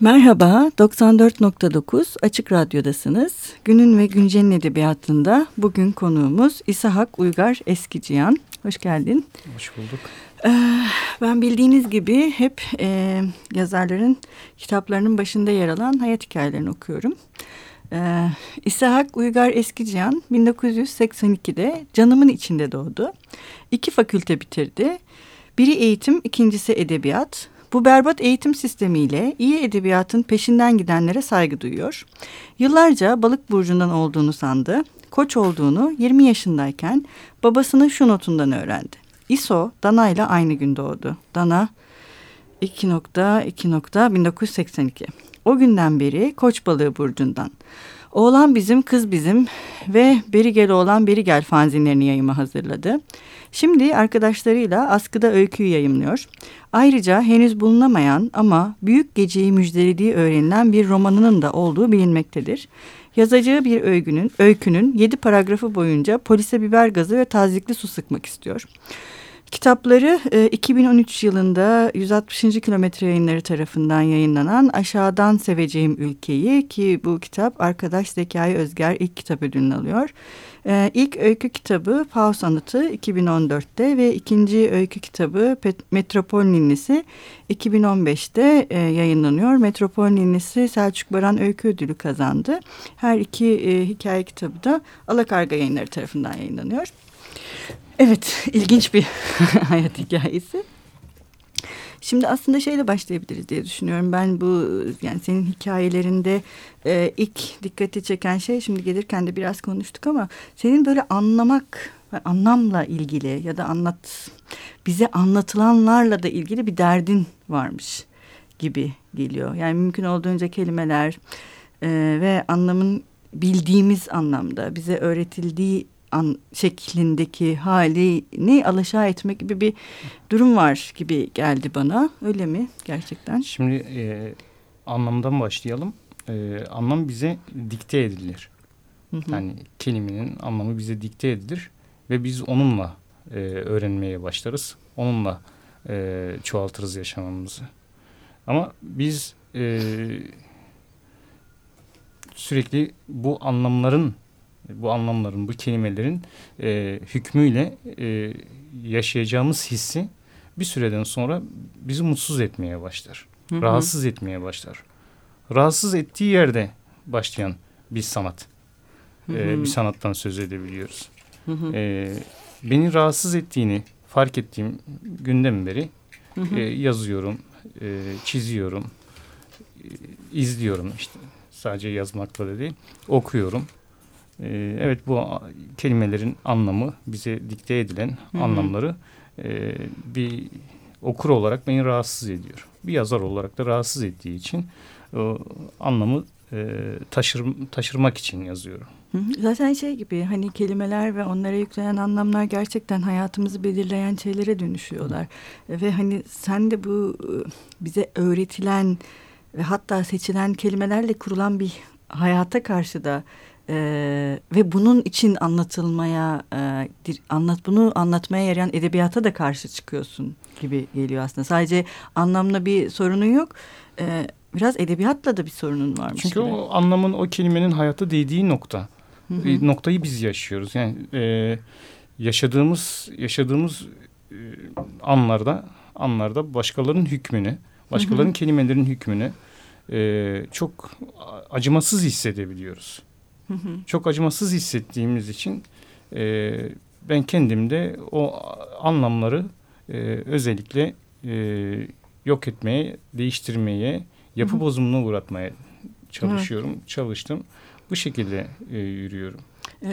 Merhaba, 94.9 Açık Radyo'dasınız. Günün ve Güncel'in edebiyatında bugün konuğumuz İsahak Uygar Eskiciyan. Hoş geldin. Hoş bulduk. Ee, ben bildiğiniz gibi hep e, yazarların kitaplarının başında yer alan hayat hikayelerini okuyorum. Ee, İsahak Uygar Eskiciyan 1982'de canımın içinde doğdu. İki fakülte bitirdi. Biri eğitim, ikincisi edebiyat. Bu berbat eğitim sistemiyle iyi edebiyatın peşinden gidenlere saygı duyuyor. Yıllarca balık burcundan olduğunu sandı. Koç olduğunu 20 yaşındayken babasının şu notundan öğrendi. İso Dana ile aynı gün doğdu. Dana 2.2.1982. O günden beri Koç balığı burcundan. Oğlan bizim, kız bizim ve Beri Gel Oğlan Beri Gel fanzinlerini yayıma hazırladı. Şimdi arkadaşlarıyla askıda öyküyü yayımlıyor. Ayrıca henüz bulunamayan ama büyük geceyi müjdelediği öğrenilen bir romanının da olduğu bilinmektedir. Yazacağı bir öykünün, öykünün yedi paragrafı boyunca polise biber gazı ve tazikli su sıkmak istiyor. Kitapları e, 2013 yılında 160. kilometre yayınları tarafından yayınlanan Aşağıdan Seveceğim Ülkeyi ki bu kitap arkadaş Zekai Özger ilk kitap ödülünü alıyor. E, ilk öykü kitabı Faust Anıtı 2014'te ve ikinci öykü kitabı Metropol Ninnisi 2015'te e, yayınlanıyor. Metropol Ninnisi Selçuk Baran Öykü Ödülü kazandı. Her iki e, hikaye kitabı da Alakarga yayınları tarafından yayınlanıyor. Evet, ilginç bir hayat hikayesi. Şimdi aslında şeyle başlayabiliriz diye düşünüyorum. Ben bu yani senin hikayelerinde e, ilk dikkati çeken şey şimdi gelirken de biraz konuştuk ama senin böyle anlamak anlamla ilgili ya da anlat bize anlatılanlarla da ilgili bir derdin varmış gibi geliyor. Yani mümkün olduğunca kelimeler e, ve anlamın bildiğimiz anlamda bize öğretildiği an, şeklindeki halini alaşağı etmek gibi bir durum var gibi geldi bana. Öyle mi gerçekten? Şimdi e, anlamdan başlayalım. E, anlam bize dikte edilir. Hı hı. Yani kelimenin anlamı bize dikte edilir ve biz onunla e, öğrenmeye başlarız. Onunla e, çoğaltırız yaşamamızı. Ama biz e, sürekli bu anlamların bu anlamların, bu kelimelerin e, hükmüyle e, yaşayacağımız hissi bir süreden sonra bizi mutsuz etmeye başlar. Hı hı. Rahatsız etmeye başlar. Rahatsız ettiği yerde başlayan bir sanat. Hı hı. E, bir sanattan söz edebiliyoruz. Hı hı. E, beni rahatsız ettiğini fark ettiğim günden beri hı hı. E, yazıyorum, e, çiziyorum, e, izliyorum işte. Sadece yazmakla da değil, okuyorum. E, evet bu kelimelerin anlamı bize dikte edilen Hı -hı. anlamları e, bir okur olarak beni rahatsız ediyor. Bir yazar olarak da rahatsız ettiği için o anlamı e, taşır, taşırmak için yazıyorum. Zaten şey gibi hani kelimeler ve onlara yüklenen anlamlar gerçekten hayatımızı belirleyen şeylere dönüşüyorlar. Hı. Ve hani sen de bu bize öğretilen ve hatta seçilen kelimelerle kurulan bir hayata karşı da ee, ve bunun için anlatılmaya e, anlat bunu anlatmaya yarayan edebiyata da karşı çıkıyorsun gibi geliyor aslında. Sadece anlamla bir sorunun yok. Ee, biraz edebiyatla da bir sorunun varmış. Çünkü gibi. o anlamın o kelimenin hayata değdiği nokta. Hı hı. Noktayı biz yaşıyoruz. Yani e, yaşadığımız yaşadığımız e, anlarda anlarda başkalarının hükmünü, başkalarının hı hı. kelimelerin hükmünü e, çok acımasız hissedebiliyoruz. Çok acımasız hissettiğimiz için e, ben kendimde o anlamları e, özellikle e, yok etmeye, değiştirmeye, yapı hı hı. bozumuna uğratmaya çalışıyorum, hı. çalıştım. Bu şekilde e, yürüyorum.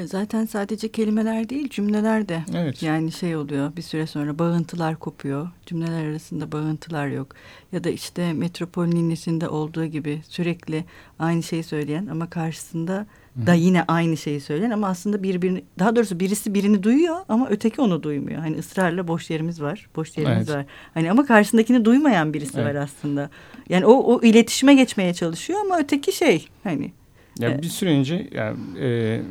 Zaten sadece kelimeler değil cümleler de evet. yani şey oluyor bir süre sonra bağıntılar kopuyor. Cümleler arasında bağıntılar yok. Ya da işte metropol ninnisinde olduğu gibi sürekli aynı şeyi söyleyen ama karşısında da yine aynı şeyi söyleyen ama aslında birbirini daha doğrusu birisi birini duyuyor ama öteki onu duymuyor. Hani ısrarla boş yerimiz var. Boş yerimiz evet. var. Hani ama karşısındakini duymayan birisi evet. var aslında. Yani o o iletişime geçmeye çalışıyor ama öteki şey hani ya e, bir süre önce yani e,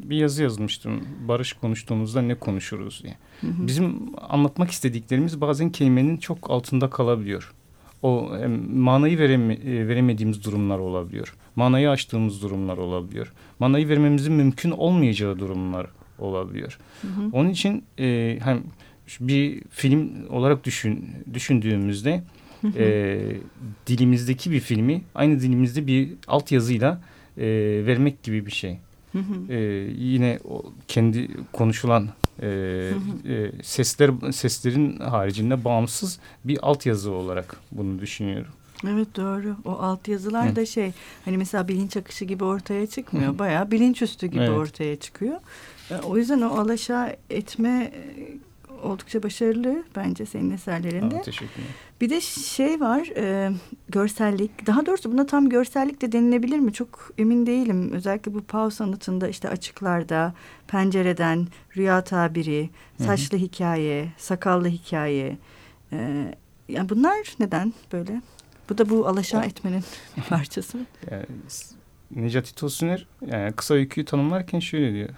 bir yazı yazmıştım. Barış konuştuğumuzda ne konuşuruz diye. Hı hı. Bizim anlatmak istediklerimiz bazen kelimenin çok altında kalabiliyor. o manayı vereme, veremediğimiz durumlar olabiliyor. Manayı açtığımız durumlar olabiliyor. Manayı vermemizin mümkün olmayacağı durumlar olabiliyor. Hı hı. Onun için e, hem bir film olarak düşün düşündüğümüzde e, dilimizdeki bir filmi aynı dilimizde bir altyazıyla e, vermek gibi bir şey. E, yine o kendi konuşulan e, e, sesler seslerin haricinde bağımsız bir altyazı olarak bunu düşünüyorum. Evet doğru. O altyazılar Hı. da şey hani mesela bilinç akışı gibi ortaya çıkmıyor. Hı. Bayağı bilinçüstü gibi evet. ortaya çıkıyor. E, o yüzden o alaşağı etme oldukça başarılı bence senin eserlerinde. Aa, teşekkürler. Bir de şey var e, görsellik. Daha doğrusu buna tam görsellik de denilebilir mi? Çok emin değilim. Özellikle bu Pau sanatında işte açıklarda, pencereden, rüya tabiri, saçlı Hı-hı. hikaye, sakallı hikaye. E, yani bunlar neden böyle? Bu da bu alaşağı etmenin parçası? Yani, Necati Tosuner yani kısa öyküyü tanımlarken şöyle diyor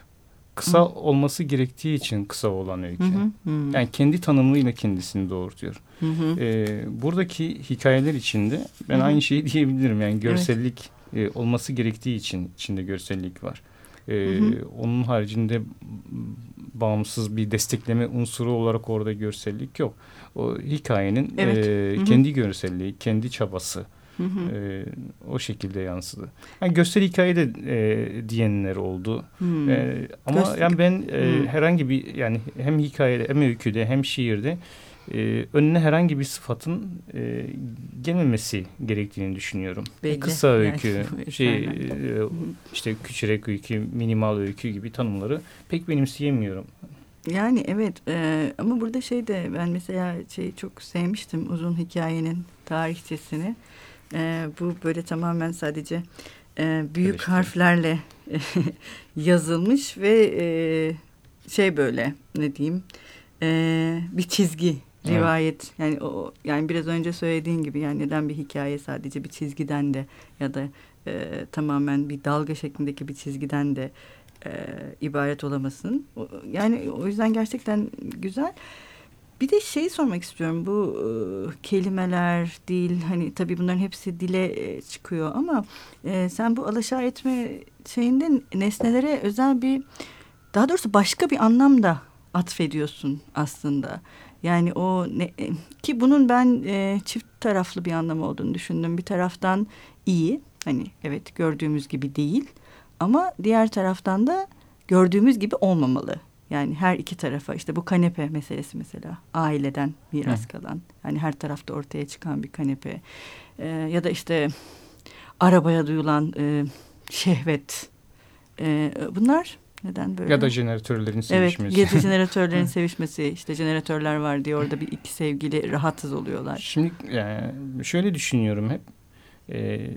kısa hı. olması gerektiği için kısa olan öykü. Hı hı. Yani kendi tanımıyla kendisini doğurtuyor. Hı hı. Ee, buradaki hikayeler içinde ben hı hı. aynı şeyi diyebilirim. Yani görsellik evet. e, olması gerektiği için içinde görsellik var. Ee, hı hı. Onun haricinde bağımsız bir destekleme unsuru olarak orada görsellik yok. O hikayenin evet. e, kendi görselliği, kendi çabası. Hı hı. E, o şekilde yansıdı. Yani gösteri hikaye de e, diyenler oldu. E, ama Göster yani ben e, herhangi bir yani hem hikayede hem öyküde hem şiirde e, önüne herhangi bir sıfatın e, gelmemesi gerektiğini düşünüyorum. Belli. Kısa öykü, yani, şey e, işte küçürek öykü, minimal öykü gibi tanımları pek benimseyemiyorum. Yani evet e, ama burada şey de ben mesela şey çok sevmiştim uzun hikayenin tarihçesini. E, bu böyle tamamen sadece e, büyük Karıştı. harflerle yazılmış ve e, şey böyle ne diyeyim e, bir çizgi rivayet evet. yani o yani biraz önce söylediğin gibi yani neden bir hikaye sadece bir çizgiden de ya da e, tamamen bir dalga şeklindeki bir çizgiden de e, ibaret olamasın. Yani o yüzden gerçekten güzel. Bir de şeyi sormak istiyorum bu e, kelimeler, dil hani tabii bunların hepsi dile e, çıkıyor ama e, sen bu alaşağı etme şeyinde nesnelere özel bir daha doğrusu başka bir anlam da atfediyorsun aslında. Yani o ne, ki bunun ben e, çift taraflı bir anlam olduğunu düşündüm. Bir taraftan iyi hani evet gördüğümüz gibi değil ama diğer taraftan da gördüğümüz gibi olmamalı. Yani her iki tarafa işte bu kanepe meselesi mesela aileden miras Hı. kalan yani her tarafta ortaya çıkan bir kanepe ee, ya da işte arabaya duyulan e, şehvet e, bunlar neden böyle? Ya da jeneratörlerin sevişmesi. Evet, da jeneratörlerin sevişmesi. işte jeneratörler var diye orada bir iki sevgili rahatsız oluyorlar. Şimdi yani şöyle düşünüyorum hep. E,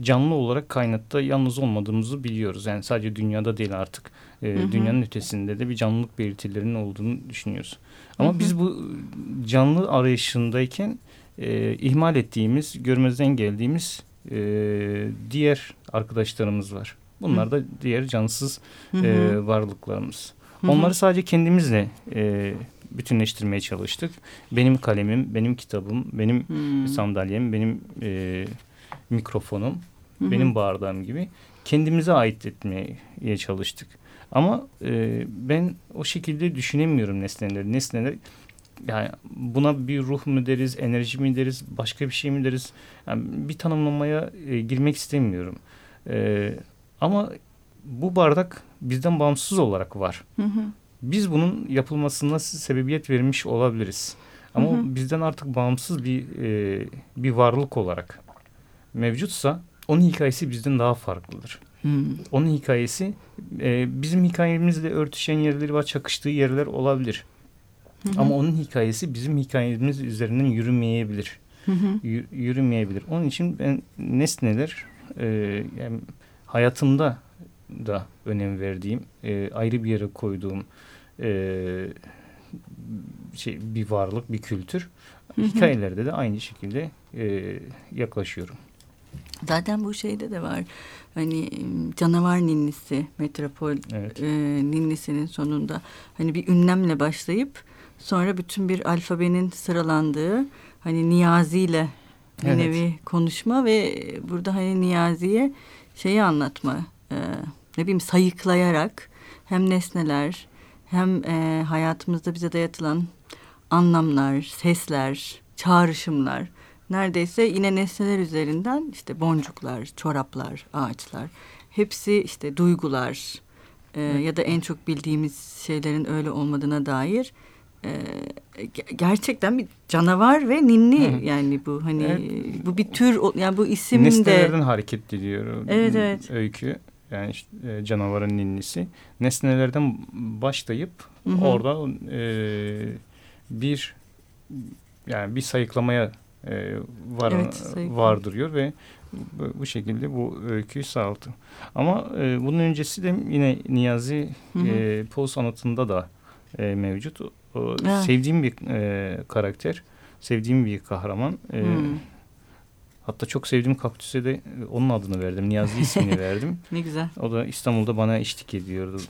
canlı olarak kaynatta yalnız olmadığımızı biliyoruz. Yani sadece dünyada değil artık e, hı hı. dünyanın ötesinde de bir canlılık belirtilerinin olduğunu düşünüyoruz. Ama hı hı. biz bu canlı arayışındayken e, ihmal ettiğimiz, görmezden geldiğimiz e, diğer arkadaşlarımız var. Bunlar hı. da diğer cansız hı hı. E, varlıklarımız. Hı hı. Onları sadece kendimizle e, bütünleştirmeye çalıştık. Benim kalemim, benim kitabım, benim hı. sandalyem, benim e, mikrofonum, hı hı. benim bardağım gibi kendimize ait etmeye çalıştık. Ama e, ben o şekilde düşünemiyorum nesneleri. Nesneler yani buna bir ruh mu deriz, enerji mi deriz, başka bir şey mi deriz? Yani bir tanımlamaya e, girmek istemiyorum. E, ama bu bardak bizden bağımsız olarak var. Hı hı. Biz bunun yapılmasına sebebiyet vermiş olabiliriz. Ama hı hı. bizden artık bağımsız bir e, bir varlık olarak mevcutsa onun hikayesi bizden daha farklıdır. Hmm. Onun hikayesi e, bizim hikayemizle örtüşen yerleri var, çakıştığı yerler olabilir. Hı Ama onun hikayesi bizim hikayemiz üzerinden yürümeyebilir. Hı Yürümeyebilir. Onun için ben nesneler e, yani hayatımda da önem verdiğim, e, ayrı bir yere koyduğum e, şey bir varlık, bir kültür. Hı Hikayelerde de aynı şekilde e, yaklaşıyorum. Zaten bu şeyde de var. Hani ıı, canavar ninnisi, metropol evet. e, ninnisinin sonunda hani bir ünlemle başlayıp sonra bütün bir alfabenin sıralandığı hani niyaziyle bir evet. nevi konuşma ve burada hani niyaziye şeyi anlatma e, ne bileyim sayıklayarak hem nesneler hem e, hayatımızda bize dayatılan anlamlar, sesler, çağrışımlar neredeyse yine nesneler üzerinden işte boncuklar, çoraplar, ağaçlar hepsi işte duygular e, ya da en çok bildiğimiz şeylerin öyle olmadığına dair e, gerçekten bir canavar ve ninni Hı. yani bu hani evet. bu bir tür yani bu isim Nesnelerden de Nesnelerden hareket ediyor evet, evet. öykü. Yani işte, e, canavarın ninnisi. Nesnelerden başlayıp Hı -hı. orada e, bir yani bir sayıklamaya e, var, evet, vardırıyor ve bu şekilde bu öyküyü sağladı. Ama e, bunun öncesi de yine Niyazi hı hı. E, Poe sanatında da e, mevcut. O, evet. Sevdiğim bir e, karakter, sevdiğim bir kahraman. E. Hatta çok sevdiğim kaktüse de e, onun adını verdim. Niyazi ismini verdim. ne güzel. O da İstanbul'da bana eşlik ediyordu.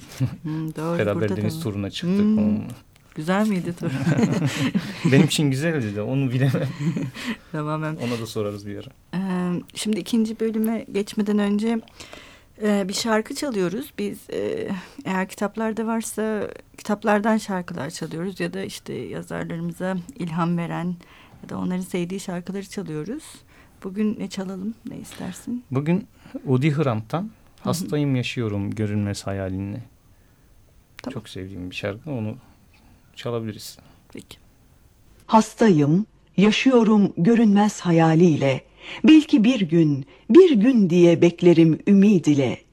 Hmm, doğru, Beraber deniz turuna çıktık. Onunla. Güzel miydi tur? Benim için güzeldi de onu bilemem. Tamamen. Ona da sorarız bir ara. Şimdi ikinci bölüme geçmeden önce bir şarkı çalıyoruz. Biz eğer kitaplarda varsa kitaplardan şarkılar çalıyoruz ya da işte yazarlarımıza ilham veren ya da onların sevdiği şarkıları çalıyoruz. Bugün ne çalalım? Ne istersin? Bugün Udi Hıramp'tan Hastayım Yaşıyorum Görünmez Hayalinle. Tamam. Çok sevdiğim bir şarkı. Onu çalabiliriz. Peki. Hastayım, yaşıyorum görünmez hayaliyle. Belki bir gün, bir gün diye beklerim ümid ile.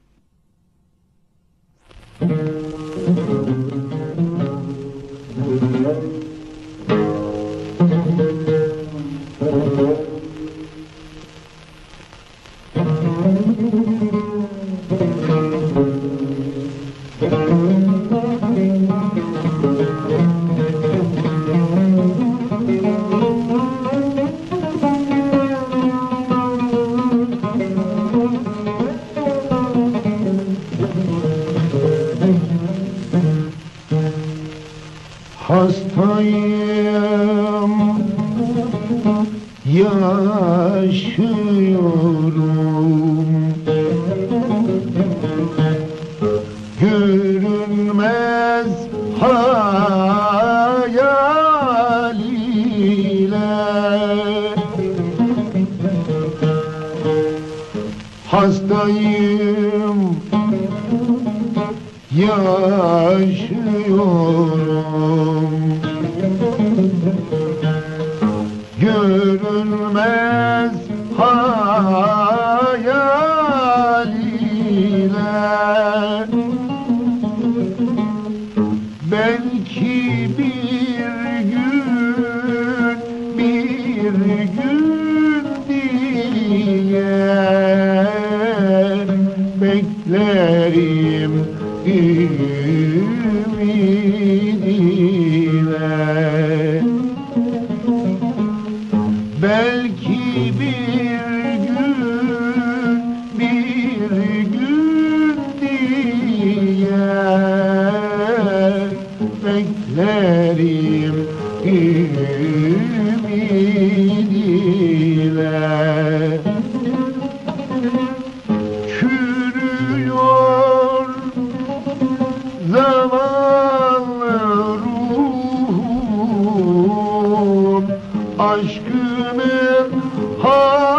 Hastayım Yaşım Belki bir gün, bir gün beklerim. Hallelujah.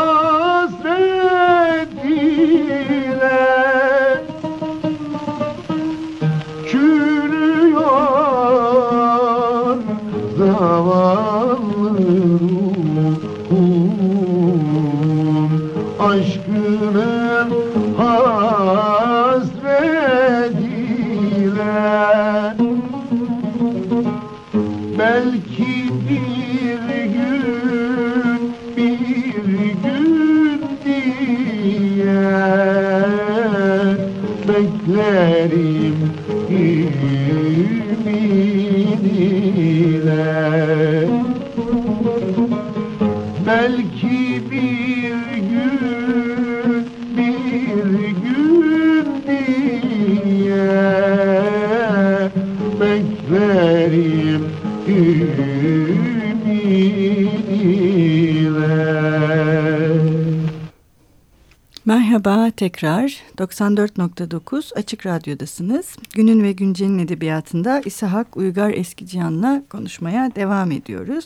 Merhaba tekrar 94.9 Açık Radyo'dasınız. Günün ve Güncel'in edebiyatında İshak Uygar Eskicihan'la konuşmaya devam ediyoruz.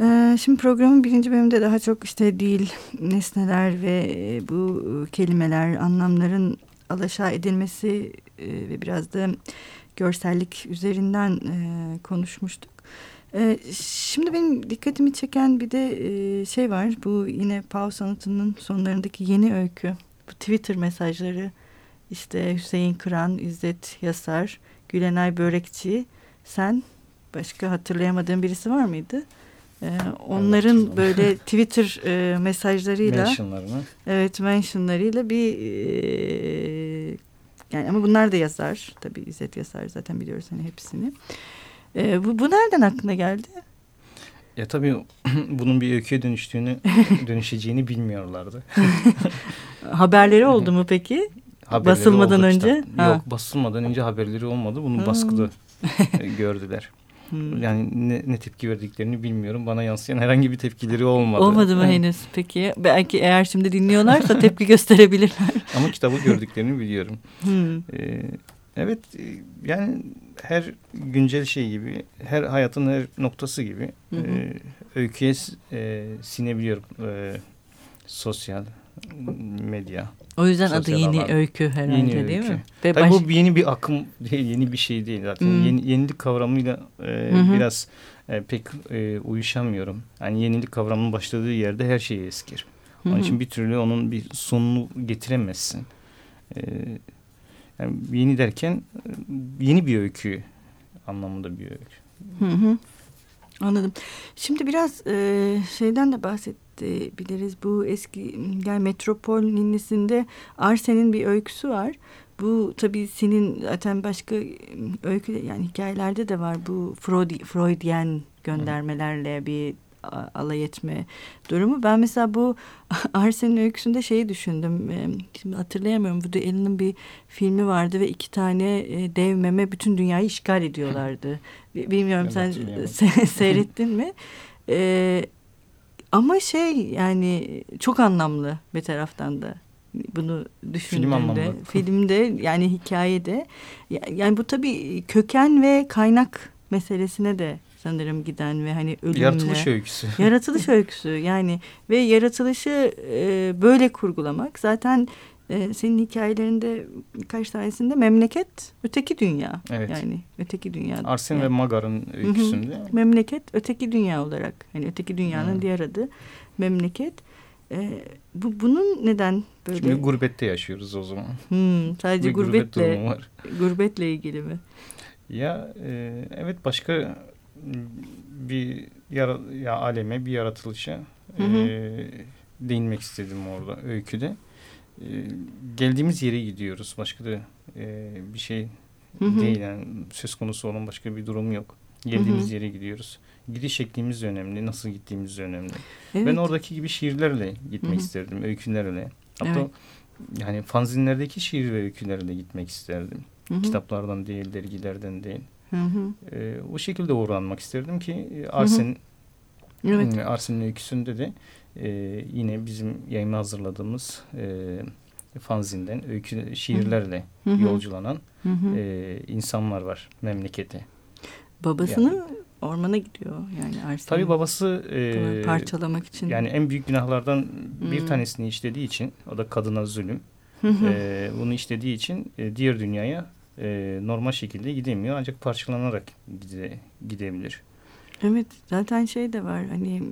Ee, şimdi programın birinci bölümünde daha çok işte dil, nesneler ve bu kelimeler, anlamların alaşağı edilmesi e, ve biraz da görsellik üzerinden e, konuşmuştuk. E, şimdi benim dikkatimi çeken bir de e, şey var. Bu yine Pau sanatının sonlarındaki yeni öykü. Bu Twitter mesajları işte Hüseyin Kıran, İzzet Yasar, Gülenay Börekçi, sen başka hatırlayamadığın birisi var mıydı? Ee, onların evet, böyle Twitter e, mesajlarıyla mentionlarını evet mentionlarıyla bir e, yani ama bunlar da yazar tabii İzzet Yazar zaten biliyoruz hani hepsini. E, bu, bu nereden aklına geldi? Ya tabii bunun bir öyküye dönüştüğünü, dönüşeceğini bilmiyorlardı. Haberleri oldu mu peki? Haberleri Basılmadan önce? Yok basılmadan önce haberleri olmadı. Bunu baskıda gördüler. Hmm. Yani ne, ne tepki verdiklerini bilmiyorum. Bana yansıyan herhangi bir tepkileri olmadı. Olmadı mı henüz? Peki belki eğer şimdi dinliyorlarsa tepki gösterebilirler. Ama kitabı gördüklerini biliyorum. Hmm. Ee, evet yani her güncel şey gibi, her hayatın her noktası gibi hı hı. E, öyküye e, sinebiliyorum e, sosyal medya. O yüzden adı yeni alan. öykü herhalde yeni değil öykü. mi? Ve Tabii baş... bu yeni bir akım değil, yeni bir şey değil zaten. Hmm. Yeni, yenilik kavramıyla e, biraz e, pek e, uyuşamıyorum. Yani yenilik kavramının başladığı yerde her şey eskir. Onun hı için bir türlü onun bir sonunu getiremezsin. E, yani yeni derken yeni bir öykü anlamında bir öykü. Hı hı. Anladım. Şimdi biraz e, şeyden de bahsedebiliriz. Bu eski yani Metropol ninnisinde Arsen'in bir öyküsü var. Bu tabii senin zaten başka öykü yani hikayelerde de var. Bu Freud, Freudian göndermelerle bir alay etme durumu. Ben mesela bu Arsen'in öyküsünde şeyi düşündüm. Şimdi hatırlayamıyorum. Woody Allen'ın bir filmi vardı ve iki tane e, dev meme bütün dünyayı işgal ediyorlardı. Bilmiyorum sen seyrettin mi? Ee, ama şey yani çok anlamlı bir taraftan da bunu düşündüğümde Film filmde yani hikayede yani bu tabii köken ve kaynak meselesine de sanırım giden ve hani ölümle. Yaratılış öyküsü. Yaratılış öyküsü yani ve yaratılışı e, böyle kurgulamak zaten e, senin hikayelerinde birkaç tanesinde memleket öteki dünya. Evet. Yani öteki dünya. Arsen yani. ve Magar'ın öyküsünde. Hı hı. Memleket öteki dünya olarak hani öteki dünyanın hı. diğer adı memleket. E, bu bunun neden böyle? Şimdi gurbette yaşıyoruz o zaman. Hmm, sadece bir gurbetle gurbet var. gurbetle ilgili mi? Ya e, evet başka bir yara, ya aleme bir yaratılışa hı hı. E, değinmek istedim orada öyküde. E, geldiğimiz yere gidiyoruz. Başka da e, bir şey hı hı. değil yani söz konusu olan başka bir durum yok. Geldiğimiz hı hı. yere gidiyoruz. Gidiş şeklimiz önemli. Nasıl gittiğimiz önemli. Evet. Ben oradaki gibi şiirlerle gitmek hı hı. isterdim. Öykülerle. Hatta evet. yani fanzinlerdeki şiir ve öykülerle gitmek isterdim. Hı hı. Kitaplardan değil, dergilerden değil. Hı hı. E, o şekilde uğranmak isterdim ki e, Arsen Evet. Arsen'in öyküsünde de e, yine bizim yayına hazırladığımız e, fanzinden öykü şiirlerle hı hı. yolculanan hı hı. E, insanlar var memlekete. Babasını yani, ormana gidiyor yani Arsen. Tabii babası e, parçalamak için. Yani en büyük günahlardan bir hı. tanesini işlediği için o da kadına zulüm. E, bunu işlediği için e, diğer dünyaya e, normal şekilde gidemiyor ancak parçalanarak gide, gidebilir. Evet zaten şey de var hani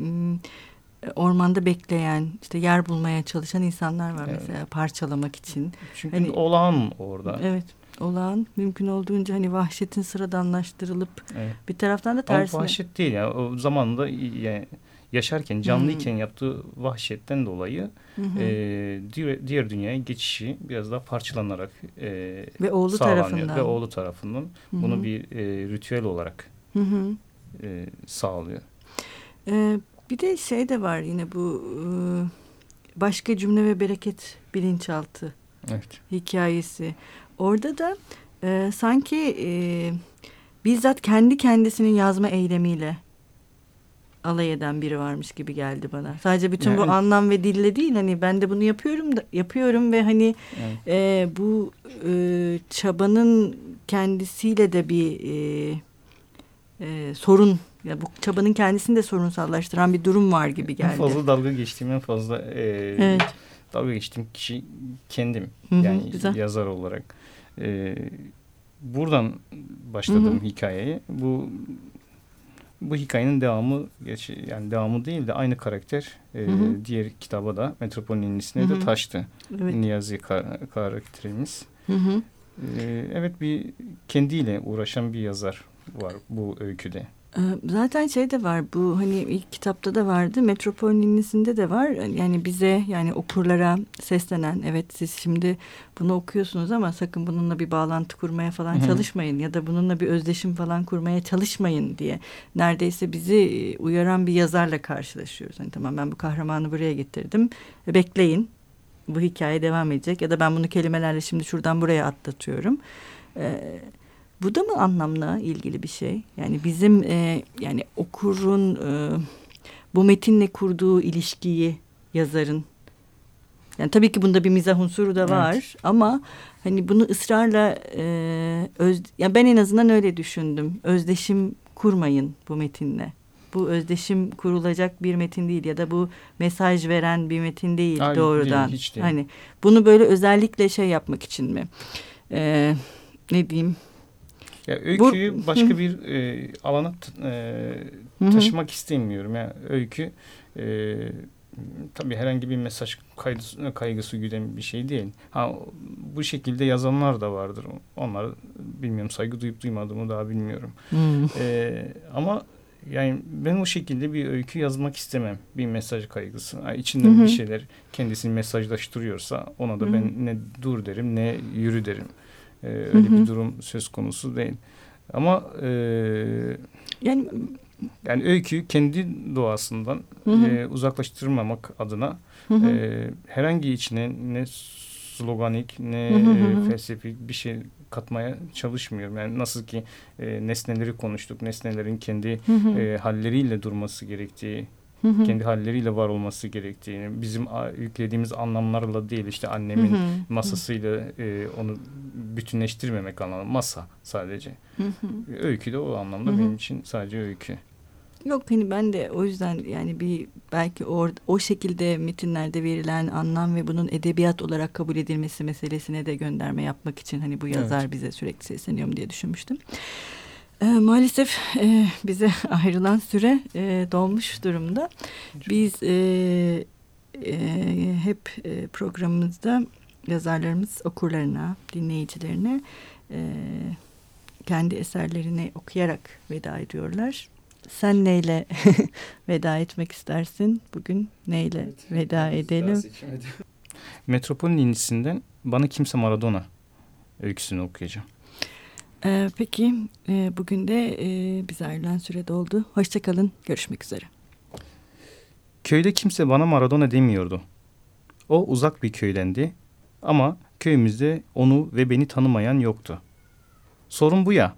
ormanda bekleyen işte yer bulmaya çalışan insanlar var evet. mesela parçalamak için. Çünkü hani, olağan orada. Evet olağan mümkün olduğunca hani vahşetin sıradanlaştırılıp evet. bir taraftan da tersine. Ama vahşet değil ya o zamanında yani yaşarken canlıyken hmm. yaptığı vahşetten dolayı hmm. e, diğer, diğer dünyaya geçişi biraz daha parçalanarak e, ve oğlu sağlanıyor. tarafından ve oğlu tarafından hmm. bunu bir e, ritüel olarak hmm. e, sağlıyor. Ee, bir de şey de var yine bu e, başka cümle ve bereket bilinçaltı evet. hikayesi. Orada da e, sanki e, bizzat kendi kendisinin yazma eylemiyle alay eden biri varmış gibi geldi bana. Sadece bütün Yani- bu anlam ve dille değil hani ben de bunu yapıyorum da yapıyorum ve hani Evet. e, bu e, çabanın kendisiyle de bir e, e, sorun ya bu çabanın kendisini de sorunsallaştıran bir durum var gibi En geldi. fazla dalga geçtiğim, en fazla e, Evet. dalga geçtiğim kişi kendim. Hı hı, yani güzel. yazar olarak. E, buradan başladım Hı hı. hikayeye. Bu bu hikayenin devamı yani devamı değil de aynı karakter e, Hı hı. diğer kitaba da Metropol Ninisi'ne Hı de taştı. Evet. Niyazi ka- karakterimiz. Hı hı. E, evet bir kendiyle uğraşan bir yazar var bu öyküde. Ee, Zaten şey de var bu hani ilk kitapta da vardı Metropol Ninisi'nde de var yani bize yani okurlara seslenen evet siz şimdi bunu okuyorsunuz ama sakın bununla bir bağlantı kurmaya falan Hı hı. çalışmayın ya da bununla bir özdeşim falan kurmaya çalışmayın diye neredeyse bizi e, uyaran bir yazarla karşılaşıyoruz. Hani tamam ben bu kahramanı buraya getirdim E, bekleyin bu hikaye devam edecek ya da ben bunu kelimelerle şimdi şuradan buraya atlatıyorum. Ee, bu da mı anlamla ilgili bir şey? Yani bizim e, yani okurun e, bu metinle kurduğu ilişkiyi yazarın yani tabii ki bunda bir mizah unsuru da var Evet. ama hani bunu ısrarla e, öz ya ben en azından öyle düşündüm. Özdeşim kurmayın bu metinle. Bu özdeşim kurulacak bir metin değil ya da bu mesaj veren bir metin değil Hayır, doğrudan. değil, hiç değil. Hani bunu böyle özellikle şey yapmak için mi? E, ne diyeyim? Ya öyküyü başka bir e, alana e, Hı hı. taşımak istemiyorum. Yani öykü e, tabii herhangi bir mesaj kaygısı, kaygısı güden bir şey değil. Ha bu şekilde yazanlar da vardır. Onlar bilmiyorum saygı duyup duymadığımı daha bilmiyorum. Hmm. Ama yani ben o şekilde bir öykü yazmak istemem. Bir mesaj kaygısı. Ha, içinden Hı hı. bir şeyler kendisini mesajlaştırıyorsa ona da Hı hı. ben ne dur derim ne yürü derim. E, öyle Hı hı. bir durum söz konusu değil. Ama e, Yani yani öyküyü kendi doğasından Hı hı. e, uzaklaştırmamak adına hı hı. e, herhangi içine ne sloganik ne Hı hı hı hı. e, felsefik bir şey katmaya çalışmıyorum. Yani nasıl ki e, nesneleri konuştuk, nesnelerin kendi Hı hı. e, halleriyle durması gerektiği, Hı hı. kendi halleriyle var olması gerektiğini, bizim yüklediğimiz anlamlarla değil işte Hı annemin hı. masasıyla e, onu bütünleştirmemek anlamında masa sadece. Hı hı. Öykü de o anlamda Hı hı. benim için sadece öykü. Yok hani ben de o yüzden yani bir belki or, o şekilde metinlerde verilen anlam ve bunun edebiyat olarak kabul edilmesi meselesine de gönderme yapmak için hani bu yazar bize sürekli sesleniyor mu diye düşünmüştüm. Ee, maalesef e, bize ayrılan süre e, dolmuş durumda. Biz e, e, hep e, programımızda yazarlarımız okurlarına, dinleyicilerine e, kendi eserlerini okuyarak veda ediyorlar. Sen neyle veda etmek istersin? Bugün neyle veda edelim? Metropol Ninisi'nden Bana Kimse Maradona öyküsünü okuyacağım. Ee, peki e, bugün de e, bize ayrılan süre doldu. Hoşçakalın. Görüşmek üzere. Köyde kimse bana Maradona demiyordu. O uzak bir köydendi ama köyümüzde onu ve beni tanımayan yoktu. Sorun bu ya.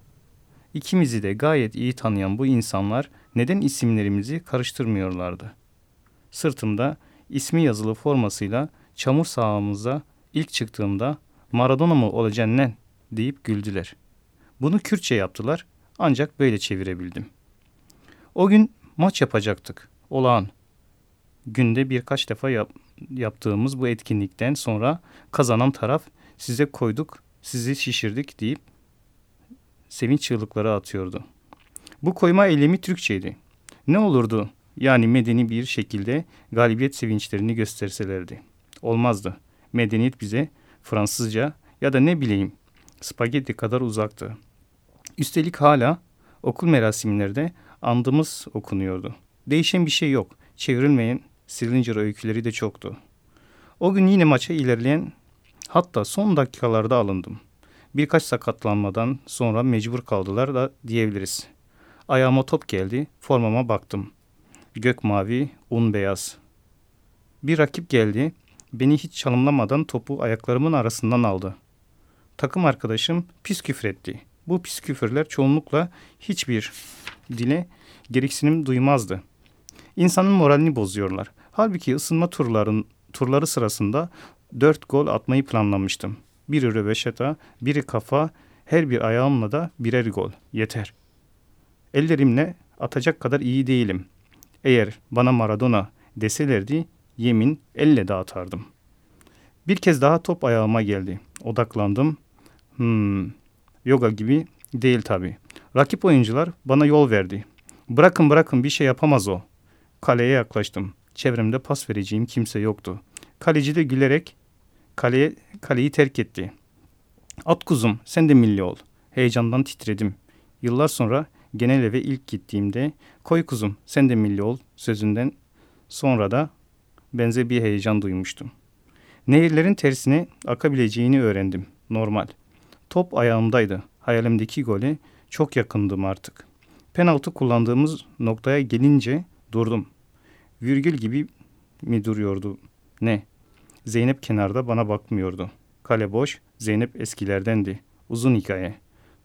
İkimizi de gayet iyi tanıyan bu insanlar neden isimlerimizi karıştırmıyorlardı? Sırtımda ismi yazılı formasıyla çamur sahamıza ilk çıktığımda Maradona mı olacaksın nen deyip güldüler. Bunu Kürtçe yaptılar ancak böyle çevirebildim. O gün maç yapacaktık. Olağan. Günde birkaç defa yap- yaptığımız bu etkinlikten sonra kazanan taraf size koyduk, sizi şişirdik deyip sevinç çığlıkları atıyordu. Bu koyma eylemi Türkçeydi. Ne olurdu yani medeni bir şekilde galibiyet sevinçlerini gösterselerdi. Olmazdı. Medeniyet bize Fransızca ya da ne bileyim spagetti kadar uzaktı. Üstelik hala okul merasimlerde andımız okunuyordu. Değişen bir şey yok. Çevrilmeyen Salinger öyküleri de çoktu. O gün yine maça ilerleyen hatta son dakikalarda alındım. Birkaç sakatlanmadan sonra mecbur kaldılar da diyebiliriz. Ayağıma top geldi, formama baktım. Gök mavi, un beyaz. Bir rakip geldi, beni hiç çalımlamadan topu ayaklarımın arasından aldı. Takım arkadaşım pis küfretti. Bu pis küfürler çoğunlukla hiçbir dile gereksinim duymazdı. İnsanın moralini bozuyorlar. Halbuki ısınma turların turları sırasında dört gol atmayı planlamıştım. Biri röveşata, biri kafa, her bir ayağımla da birer gol. Yeter. Ellerimle atacak kadar iyi değilim. Eğer bana Maradona deselerdi yemin elle de atardım. Bir kez daha top ayağıma geldi. Odaklandım. Hmm, yoga gibi değil tabii. Rakip oyuncular bana yol verdi. Bırakın bırakın bir şey yapamaz o. Kaleye yaklaştım. Çevremde pas vereceğim kimse yoktu. Kaleci de gülerek kaleye, kaleyi terk etti. At kuzum sen de milli ol. Heyecandan titredim. Yıllar sonra genel eve ilk gittiğimde koy kuzum sen de milli ol sözünden sonra da benzer bir heyecan duymuştum. Nehirlerin tersine akabileceğini öğrendim. Normal. Top ayağımdaydı. Hayalimdeki gole çok yakındım artık. Penaltı kullandığımız noktaya gelince durdum. Virgül gibi mi duruyordu? Ne? Zeynep kenarda bana bakmıyordu. Kale boş, Zeynep eskilerdendi. Uzun hikaye.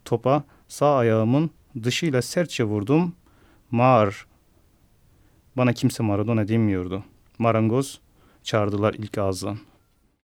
Topa sağ ayağımın dışıyla sertçe vurdum. Mar. Bana kimse Maradona demiyordu. Marangoz çağırdılar ilk ağızdan.